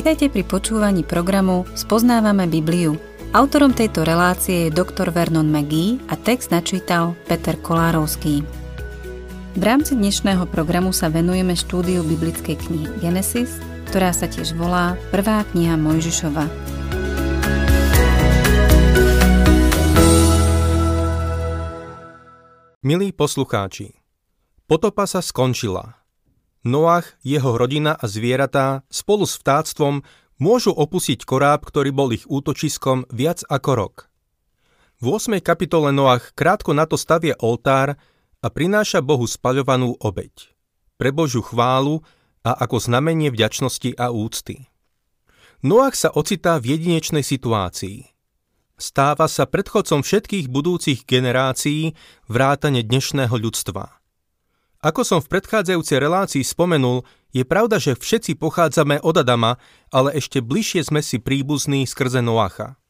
Vitajte pri počúvaní programu Spoznávame Bibliu. Autorom tejto relácie je dr. Vernon McGee a text načítal Peter Kolárovský. V rámci dnešného programu sa venujeme štúdiu biblickej knihy Genesis, ktorá sa tiež volá Prvá kniha Mojžišova. Milí poslucháči, potopa sa skončila. Noach, jeho rodina a zvieratá spolu s vtáctvom môžu opustiť koráb, ktorý bol ich útočiskom viac ako rok. V 8. kapitole Noach krátko na to stavie oltár a prináša Bohu spaľovanú obeď. Pre Božiu chválu a ako znamenie vďačnosti a úcty. Noach sa ocitá v jedinečnej situácii. Stáva sa predchodcom všetkých budúcich generácií vrátane dnešného ľudstva – ako som v predchádzajúcej relácii spomenul, je pravda, že všetci pochádzame od Adama, ale ešte bližšie sme si príbuzní skrze Noacha.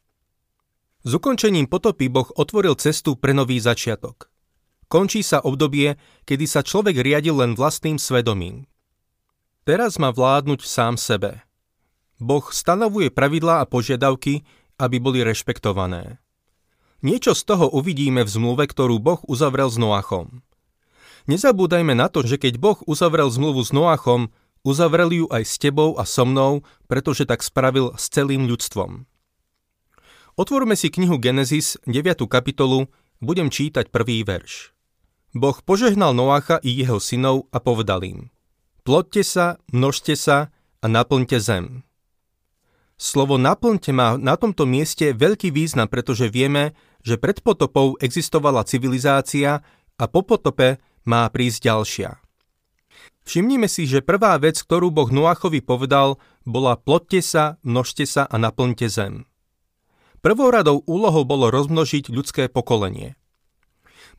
S ukončením potopy Boh otvoril cestu pre nový začiatok. Končí sa obdobie, kedy sa človek riadil len vlastným svedomím. Teraz má vládnuť sám sebe. Boh stanovuje pravidlá a požiadavky, aby boli rešpektované. Niečo z toho uvidíme v zmluve, ktorú Boh uzavrel s Noachom. Nezabúdajme na to, že keď Boh uzavrel zmluvu s Noachom, uzavrel ju aj s tebou a so mnou, pretože tak spravil s celým ľudstvom. Otvorme si knihu Genesis, 9. kapitolu, budem čítať prvý verš. Boh požehnal Noacha i jeho synov a povedal im Plodte sa, množte sa a naplňte zem. Slovo naplňte má na tomto mieste veľký význam, pretože vieme, že pred potopou existovala civilizácia a po potope má prísť ďalšia. Všimnime si, že prvá vec, ktorú Boh Noachovi povedal, bola plodte sa, množte sa a naplňte zem. Prvou radou úlohou bolo rozmnožiť ľudské pokolenie.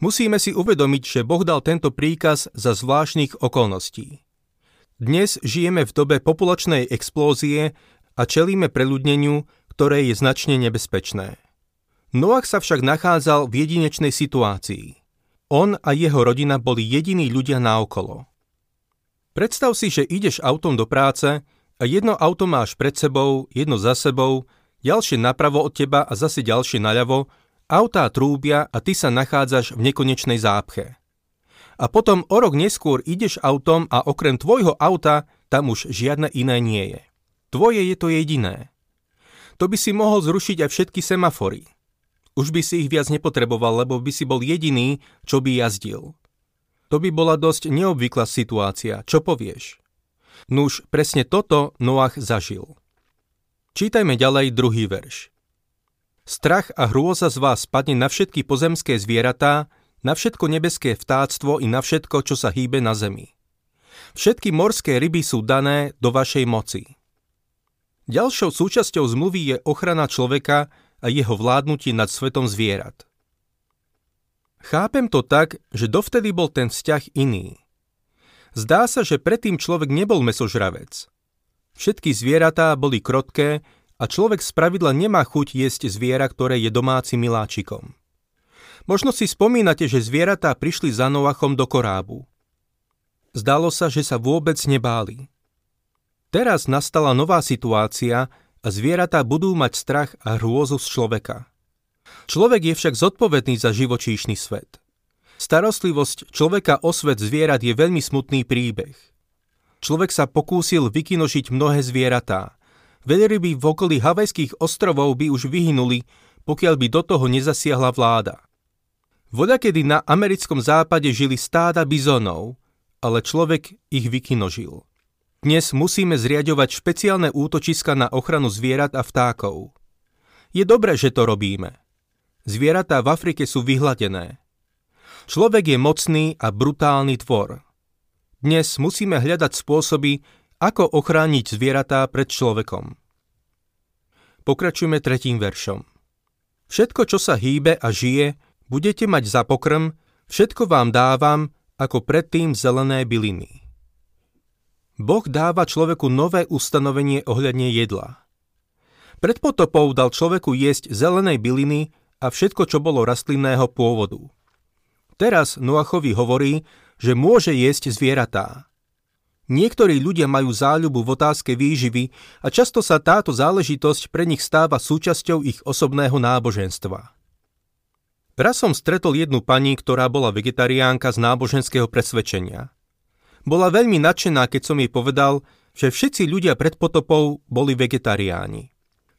Musíme si uvedomiť, že Boh dal tento príkaz za zvláštnych okolností. Dnes žijeme v dobe populačnej explózie a čelíme preľudneniu, ktoré je značne nebezpečné. Noach sa však nachádzal v jedinečnej situácii. On a jeho rodina boli jediní ľudia naokolo. Predstav si, že ideš autom do práce a jedno auto máš pred sebou, jedno za sebou, ďalšie napravo od teba a zase ďalšie naľavo, autá trúbia a ty sa nachádzaš v nekonečnej zápche. A potom o rok neskôr ideš autom a okrem tvojho auta tam už žiadne iné nie je. Tvoje je to jediné. To by si mohol zrušiť aj všetky semafory. Už by si ich viac nepotreboval, lebo by si bol jediný, čo by jazdil. To by bola dosť neobvyklá situácia, čo povieš? Nuž, presne toto Noach zažil. Čítajme ďalej druhý verš. Strach a hrôza z vás spadne na všetky pozemské zvieratá, na všetko nebeské vtáctvo i na všetko, čo sa hýbe na zemi. Všetky morské ryby sú dané do vašej moci. Ďalšou súčasťou zmluvy je ochrana človeka, a jeho vládnutí nad svetom zvierat. Chápem to tak, že dovtedy bol ten vzťah iný. Zdá sa, že predtým človek nebol mesožravec. Všetky zvieratá boli krotké a človek spravidla nemá chuť jesť zviera, ktoré je domácim miláčikom. Možno si spomínate, že zvieratá prišli za Noachom do korábu. Zdalo sa, že sa vôbec nebáli. Teraz nastala nová situácia, zvieratá budú mať strach a hrôzu z človeka. Človek je však zodpovedný za živočíšny svet. Starostlivosť človeka o svet zvierat je veľmi smutný príbeh. Človek sa pokúsil vykinožiť mnohé zvieratá. Veľryby v okolí Havajských ostrovov by už vyhynuli, pokiaľ by do toho nezasiahla vláda. kedy na americkom západe žili stáda bizonov, ale človek ich vykinožil. Dnes musíme zriadovať špeciálne útočiska na ochranu zvierat a vtákov. Je dobré, že to robíme. Zvieratá v Afrike sú vyhladené. Človek je mocný a brutálny tvor. Dnes musíme hľadať spôsoby, ako ochrániť zvieratá pred človekom. Pokračujeme tretím veršom. Všetko, čo sa hýbe a žije, budete mať za pokrm, všetko vám dávam, ako predtým zelené byliny. Boh dáva človeku nové ustanovenie ohľadne jedla. Pred potopou dal človeku jesť zelenej byliny a všetko, čo bolo rastlinného pôvodu. Teraz Noachovi hovorí, že môže jesť zvieratá. Niektorí ľudia majú záľubu v otázke výživy a často sa táto záležitosť pre nich stáva súčasťou ich osobného náboženstva. Raz som stretol jednu pani, ktorá bola vegetariánka z náboženského presvedčenia. Bola veľmi nadšená, keď som jej povedal, že všetci ľudia pred potopou boli vegetariáni.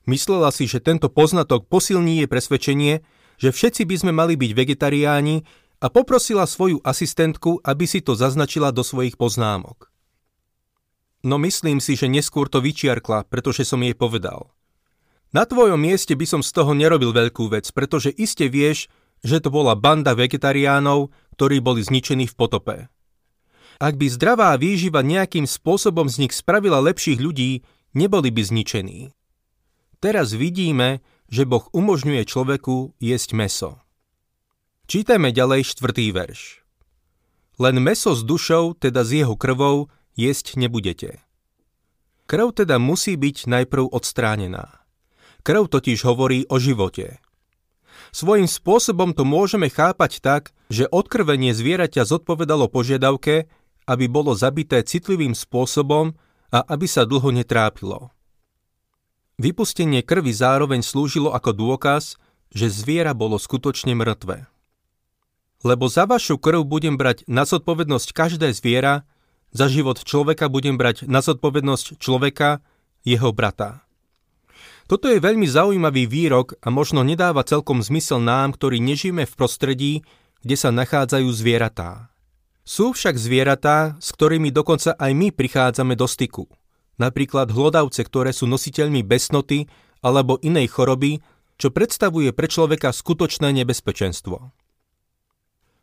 Myslela si, že tento poznatok posilní jej presvedčenie, že všetci by sme mali byť vegetariáni a poprosila svoju asistentku, aby si to zaznačila do svojich poznámok. No myslím si, že neskôr to vyčiarkla, pretože som jej povedal. Na tvojom mieste by som z toho nerobil veľkú vec, pretože iste vieš, že to bola banda vegetariánov, ktorí boli zničení v potope. Ak by zdravá výživa nejakým spôsobom z nich spravila lepších ľudí, neboli by zničení. Teraz vidíme, že Boh umožňuje človeku jesť meso. Čítajme ďalej štvrtý verš. Len meso s dušou, teda s jeho krvou, jesť nebudete. Krv teda musí byť najprv odstránená. Krv totiž hovorí o živote. Svojím spôsobom to môžeme chápať tak, že odkrvenie zvieraťa zodpovedalo požiadavke, aby bolo zabité citlivým spôsobom a aby sa dlho netrápilo. Vypustenie krvi zároveň slúžilo ako dôkaz, že zviera bolo skutočne mŕtve. Lebo za vašu krv budem brať na zodpovednosť každé zviera, za život človeka budem brať na zodpovednosť človeka, jeho brata. Toto je veľmi zaujímavý výrok a možno nedáva celkom zmysel nám, ktorí nežijeme v prostredí, kde sa nachádzajú zvieratá. Sú však zvieratá, s ktorými dokonca aj my prichádzame do styku. Napríklad hlodavce, ktoré sú nositeľmi besnoty alebo inej choroby, čo predstavuje pre človeka skutočné nebezpečenstvo.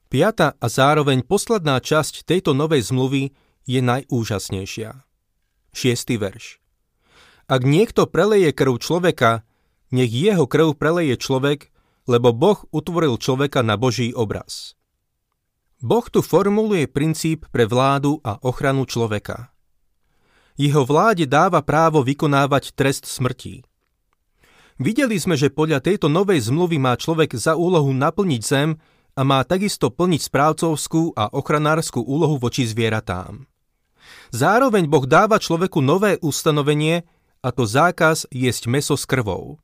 Piata a zároveň posledná časť tejto novej zmluvy je najúžasnejšia. Šiestý verš. Ak niekto preleje krv človeka, nech jeho krv preleje človek, lebo Boh utvoril človeka na Boží obraz. Boh tu formuluje princíp pre vládu a ochranu človeka. Jeho vláde dáva právo vykonávať trest smrti. Videli sme, že podľa tejto novej zmluvy má človek za úlohu naplniť zem a má takisto plniť správcovskú a ochranárskú úlohu voči zvieratám. Zároveň Boh dáva človeku nové ustanovenie, a to zákaz jesť meso s krvou.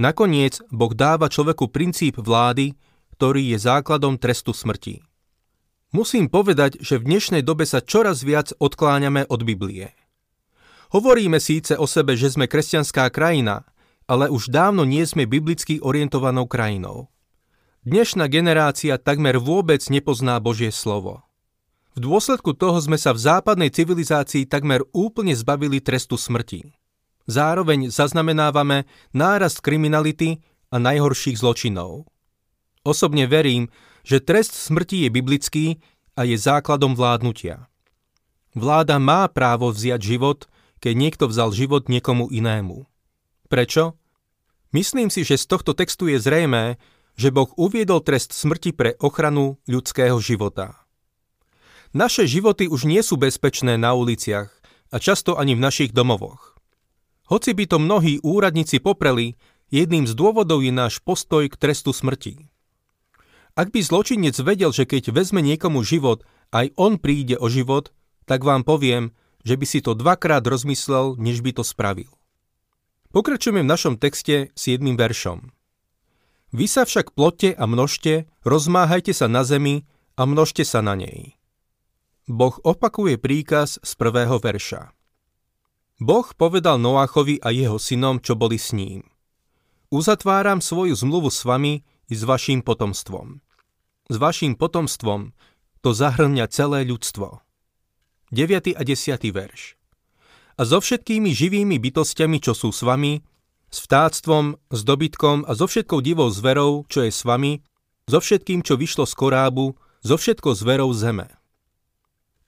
Nakoniec Boh dáva človeku princíp vlády, ktorý je základom trestu smrti. Musím povedať, že v dnešnej dobe sa čoraz viac odkláňame od Biblie. Hovoríme síce o sebe, že sme kresťanská krajina, ale už dávno nie sme biblicky orientovanou krajinou. Dnešná generácia takmer vôbec nepozná Božie slovo. V dôsledku toho sme sa v západnej civilizácii takmer úplne zbavili trestu smrti. Zároveň zaznamenávame nárast kriminality a najhorších zločinov. Osobne verím, že trest smrti je biblický a je základom vládnutia. Vláda má právo vziať život, keď niekto vzal život niekomu inému. Prečo? Myslím si, že z tohto textu je zrejmé, že Boh uviedol trest smrti pre ochranu ľudského života. Naše životy už nie sú bezpečné na uliciach a často ani v našich domovoch. Hoci by to mnohí úradníci popreli, jedným z dôvodov je náš postoj k trestu smrti. Ak by zločinec vedel, že keď vezme niekomu život, aj on príde o život, tak vám poviem, že by si to dvakrát rozmyslel, než by to spravil. Pokračujeme v našom texte s jedným veršom. Vy sa však plote a množte, rozmáhajte sa na zemi a množte sa na nej. Boh opakuje príkaz z prvého verša. Boh povedal Noáchovi a jeho synom, čo boli s ním. Uzatváram svoju zmluvu s vami i s vašim potomstvom. S vašim potomstvom to zahrňa celé ľudstvo. 9. a 10. verš. A so všetkými živými bytostiami, čo sú s vami, s vtáctvom, s dobytkom a so všetkou divou zverou, čo je s vami, so všetkým, čo vyšlo z korábu, so všetkou zverou zeme.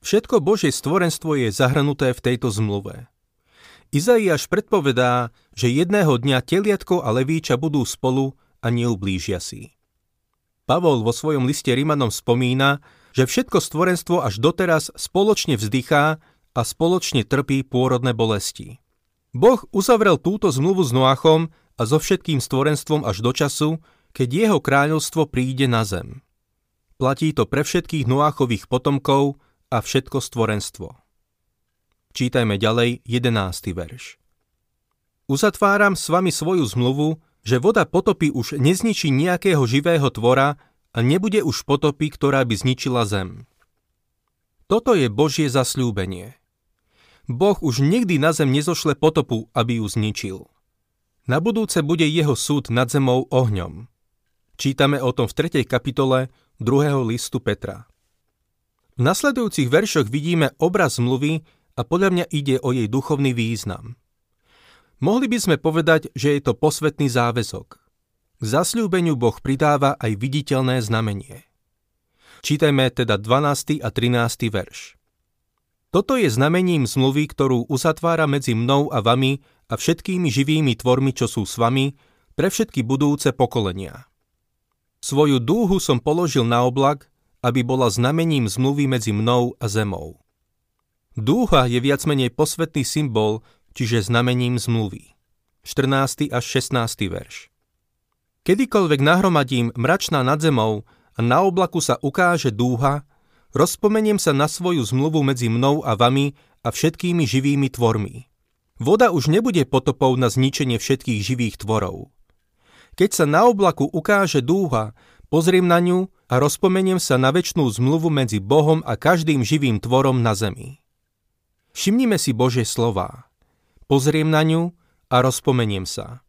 Všetko Božie stvorenstvo je zahrnuté v tejto zmluve. Izaiáš predpovedá, že jedného dňa teliatko a levíča budú spolu a neublížia si. Pavol vo svojom liste Rimanom spomína, že všetko stvorenstvo až doteraz spoločne vzdychá a spoločne trpí pôrodné bolesti. Boh uzavrel túto zmluvu s Noachom a so všetkým stvorenstvom až do času, keď jeho kráľovstvo príde na zem. Platí to pre všetkých Noáchových potomkov, a všetko stvorenstvo. Čítajme ďalej 11. verš. Uzatváram s vami svoju zmluvu, že voda potopy už nezničí nejakého živého tvora a nebude už potopy, ktorá by zničila zem. Toto je Božie zasľúbenie. Boh už nikdy na zem nezošle potopu, aby ju zničil. Na budúce bude jeho súd nad zemou ohňom. Čítame o tom v 3. kapitole 2. listu Petra. V nasledujúcich veršoch vidíme obraz zmluvy a podľa mňa ide o jej duchovný význam. Mohli by sme povedať, že je to posvetný záväzok. K zasľúbeniu Boh pridáva aj viditeľné znamenie. Čítajme teda 12. a 13. verš. Toto je znamením zmluvy, ktorú uzatvára medzi mnou a vami a všetkými živými tvormi, čo sú s vami, pre všetky budúce pokolenia. Svoju dúhu som položil na oblak, aby bola znamením zmluvy medzi mnou a zemou. Dúha je viac menej posvetný symbol, čiže znamením zmluvy. 14. až 16. verš. Kedykoľvek nahromadím mračná nad zemou, a na oblaku sa ukáže dúha, rozpomeniem sa na svoju zmluvu medzi mnou a vami a všetkými živými tvormi. Voda už nebude potopou na zničenie všetkých živých tvorov. Keď sa na oblaku ukáže dúha, pozriem na ňu a rozpomeniem sa na väčšnú zmluvu medzi Bohom a každým živým tvorom na zemi. Všimnime si Božie slová. Pozriem na ňu a rozpomeniem sa.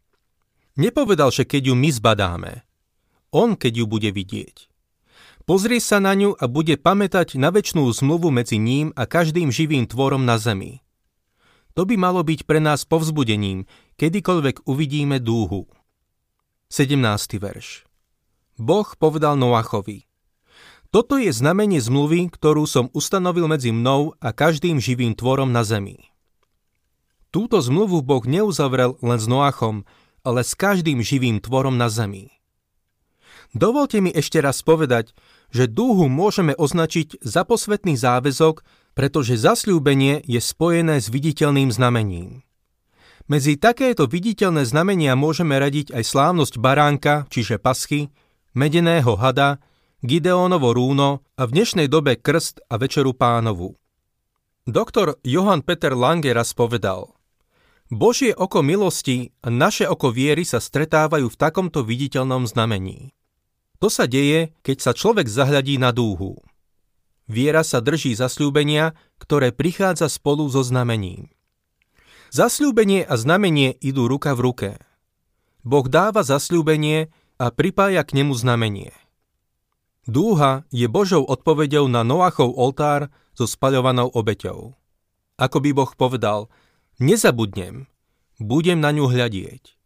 Nepovedal, že keď ju my zbadáme. On, keď ju bude vidieť. Pozrie sa na ňu a bude pamätať na väčšnú zmluvu medzi ním a každým živým tvorom na zemi. To by malo byť pre nás povzbudením, kedykoľvek uvidíme dúhu. 17. verš Boh povedal Noachovi Toto je znamenie zmluvy, ktorú som ustanovil medzi mnou a každým živým tvorom na zemi. Túto zmluvu Boh neuzavrel len s Noachom, ale s každým živým tvorom na zemi. Dovolte mi ešte raz povedať, že dúhu môžeme označiť za posvetný záväzok, pretože zasľúbenie je spojené s viditeľným znamením. Medzi takéto viditeľné znamenia môžeme radiť aj slávnosť baránka, čiže paschy, medeného hada, Gideónovo rúno a v dnešnej dobe krst a večeru pánovu. Doktor Johann Peter Lange raz povedal Božie oko milosti a naše oko viery sa stretávajú v takomto viditeľnom znamení. To sa deje, keď sa človek zahľadí na dúhu. Viera sa drží zasľúbenia, ktoré prichádza spolu so znamením. Zasľúbenie a znamenie idú ruka v ruke. Boh dáva zasľúbenie a pripája k nemu znamenie. Dúha je Božou odpovedou na Noachov oltár so spaľovanou obeťou. Ako by Boh povedal, nezabudnem, budem na ňu hľadieť.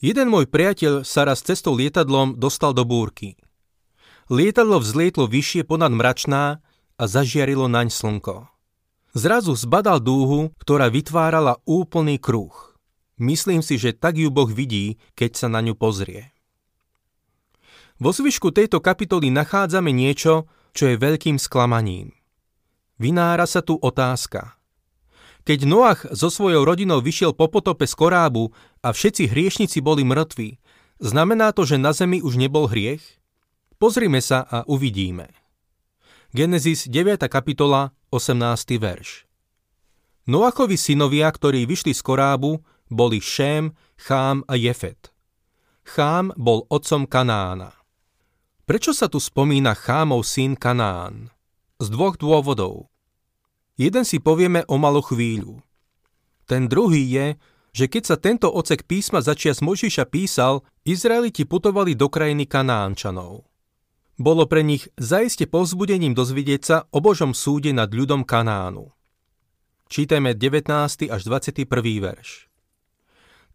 Jeden môj priateľ sa raz cestou lietadlom dostal do búrky. Lietadlo vzlietlo vyššie ponad mračná a zažiarilo naň slnko. Zrazu zbadal dúhu, ktorá vytvárala úplný kruh. Myslím si, že tak ju Boh vidí, keď sa na ňu pozrie. Vo zvyšku tejto kapitoly nachádzame niečo, čo je veľkým sklamaním. Vynára sa tu otázka – keď Noach so svojou rodinou vyšiel po potope z korábu a všetci hriešnici boli mŕtvi, znamená to, že na zemi už nebol hriech? Pozrime sa a uvidíme. Genesis 9. kapitola, 18. verš. Noachovi synovia, ktorí vyšli z korábu, boli Šém, Chám a Jefet. Chám bol otcom Kanána. Prečo sa tu spomína Chámov syn Kanán? Z dvoch dôvodov. Jeden si povieme o malú chvíľu. Ten druhý je, že keď sa tento ocek písma začias Možiša písal, Izraeliti putovali do krajiny Kanánčanov. Bolo pre nich zaiste povzbudením dozvidieť sa o Božom súde nad ľudom Kanánu. Čítajme 19. až 21. verš.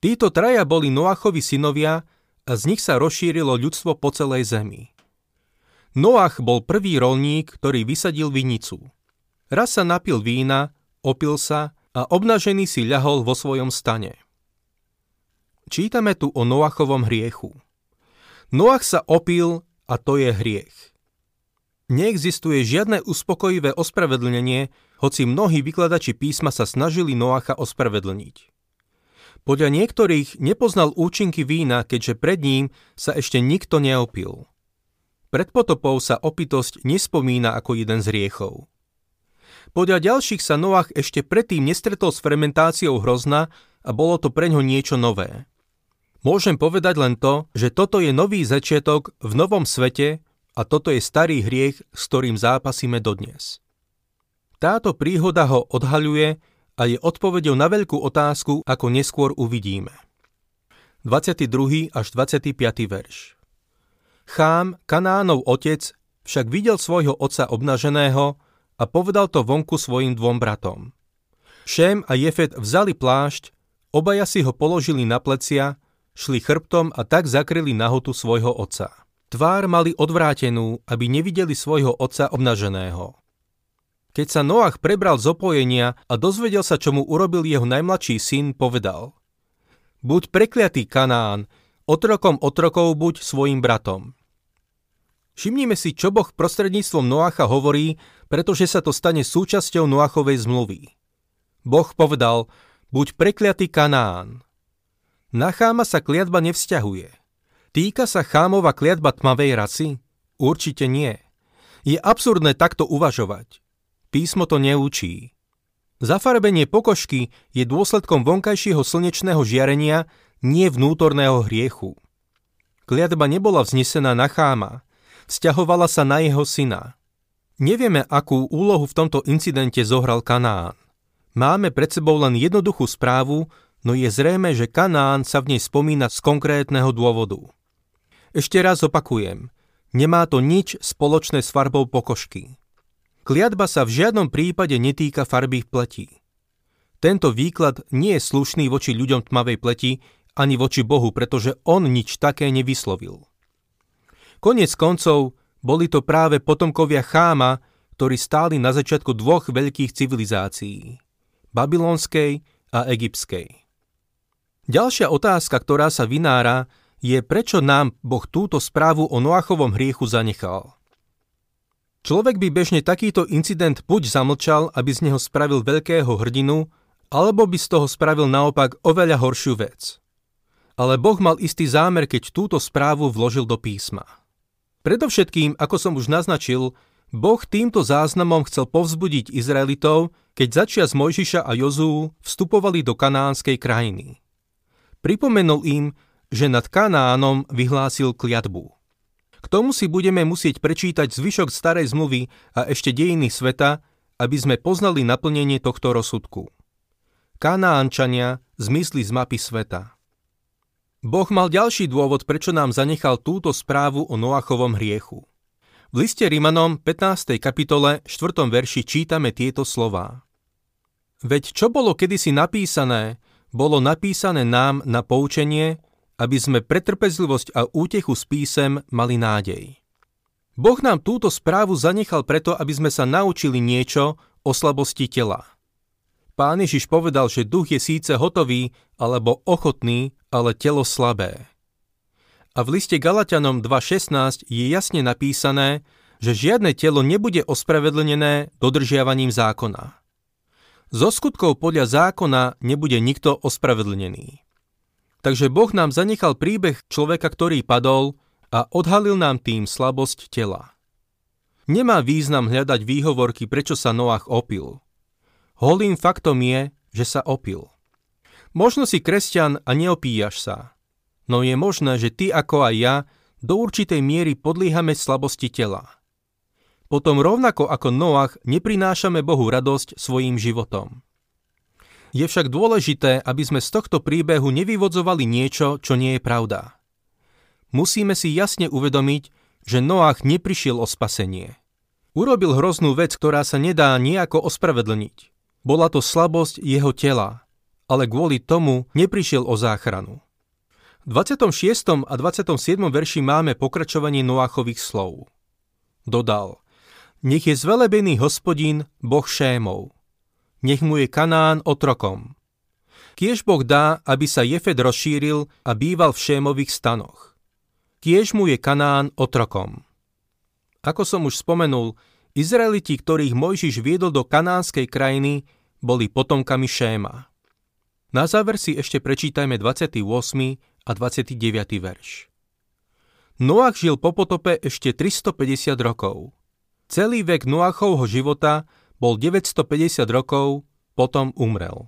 Títo traja boli Noachovi synovia a z nich sa rozšírilo ľudstvo po celej zemi. Noach bol prvý rolník, ktorý vysadil vinicu. Raz sa napil vína, opil sa a obnažený si ľahol vo svojom stane. Čítame tu o Noachovom hriechu. Noach sa opil a to je hriech. Neexistuje žiadne uspokojivé ospravedlnenie, hoci mnohí vykladači písma sa snažili Noacha ospravedlniť. Podľa niektorých nepoznal účinky vína, keďže pred ním sa ešte nikto neopil. Pred potopou sa opitosť nespomína ako jeden z riechov. Podľa ďalších sa Noach ešte predtým nestretol s fermentáciou hrozna a bolo to pre ňo niečo nové. Môžem povedať len to, že toto je nový začiatok v novom svete a toto je starý hriech, s ktorým zápasíme dodnes. Táto príhoda ho odhaľuje a je odpovedou na veľkú otázku, ako neskôr uvidíme. 22. až 25. verš Chám, Kanánov otec, však videl svojho otca obnaženého a povedal to vonku svojim dvom bratom. Šém a Jefet vzali plášť, obaja si ho položili na plecia šli chrbtom a tak zakryli nahotu svojho otca. Tvár mali odvrátenú, aby nevideli svojho otca obnaženého. Keď sa Noach prebral z opojenia a dozvedel sa, čo mu urobil jeho najmladší syn, povedal Buď prekliatý Kanán, otrokom otrokov buď svojim bratom. Všimnime si, čo Boh prostredníctvom Noacha hovorí, pretože sa to stane súčasťou Noachovej zmluvy. Boh povedal, buď prekliatý Kanán. Na cháma sa kliatba nevzťahuje. Týka sa chámova kliatba tmavej rasy? Určite nie. Je absurdné takto uvažovať. Písmo to neučí. Zafarbenie pokožky je dôsledkom vonkajšieho slnečného žiarenia, nie vnútorného hriechu. Kliatba nebola vznesená na cháma, vzťahovala sa na jeho syna. Nevieme, akú úlohu v tomto incidente zohral Kanán. Máme pred sebou len jednoduchú správu, no je zrejme, že Kanán sa v nej spomína z konkrétneho dôvodu. Ešte raz opakujem, nemá to nič spoločné s farbou pokožky. Kliatba sa v žiadnom prípade netýka farby pleti. Tento výklad nie je slušný voči ľuďom tmavej pleti ani voči Bohu, pretože on nič také nevyslovil. Konec koncov boli to práve potomkovia Cháma, ktorí stáli na začiatku dvoch veľkých civilizácií, babylonskej a egyptskej. Ďalšia otázka, ktorá sa vynára, je prečo nám Boh túto správu o Noachovom hriechu zanechal. Človek by bežne takýto incident buď zamlčal, aby z neho spravil veľkého hrdinu, alebo by z toho spravil naopak oveľa horšiu vec. Ale Boh mal istý zámer, keď túto správu vložil do písma. Predovšetkým, ako som už naznačil, Boh týmto záznamom chcel povzbudiť Izraelitov, keď začias Mojžiša a Jozú vstupovali do kanánskej krajiny. Pripomenul im, že nad Kanánom vyhlásil kliatbu. K tomu si budeme musieť prečítať zvyšok starej zmluvy a ešte dejiny sveta, aby sme poznali naplnenie tohto rozsudku. Kanánčania zmysli z mapy sveta. Boh mal ďalší dôvod, prečo nám zanechal túto správu o Noachovom hriechu. V liste Rimanom 15. kapitole 4. verši čítame tieto slová. Veď čo bolo kedysi napísané, bolo napísané nám na poučenie, aby sme pretrpezlivosť a útechu s písem mali nádej. Boh nám túto správu zanechal preto, aby sme sa naučili niečo o slabosti tela. Pán Ježiš povedal, že duch je síce hotový alebo ochotný, ale telo slabé. A v liste Galatianom 2.16 je jasne napísané, že žiadne telo nebude ospravedlnené dodržiavaním zákona. Zo skutkov podľa zákona nebude nikto ospravedlnený. Takže Boh nám zanechal príbeh človeka, ktorý padol a odhalil nám tým slabosť tela. Nemá význam hľadať výhovorky, prečo sa Noach opil. Holým faktom je, že sa opil. Možno si kresťan a neopíjaš sa, no je možné, že ty ako aj ja do určitej miery podliehame slabosti tela. Potom rovnako ako Noach neprinášame Bohu radosť svojim životom. Je však dôležité, aby sme z tohto príbehu nevyvodzovali niečo, čo nie je pravda. Musíme si jasne uvedomiť, že Noach neprišiel o spasenie. Urobil hroznú vec, ktorá sa nedá nejako ospravedlniť. Bola to slabosť jeho tela, ale kvôli tomu neprišiel o záchranu. V 26. a 27. verši máme pokračovanie Noachových slov. Dodal – nech je zvelebený hospodín, Boh Šémov. Nech mu je Kanán otrokom. Kiež Boh dá, aby sa Jefed rozšíril a býval v Šémových stanoch. Kiež mu je Kanán otrokom. Ako som už spomenul, Izraeliti, ktorých Mojžiš viedol do kanánskej krajiny, boli potomkami Šéma. Na záver si ešte prečítajme 28. a 29. verš. Noach žil po potope ešte 350 rokov. Celý vek Noachovho života bol 950 rokov, potom umrel.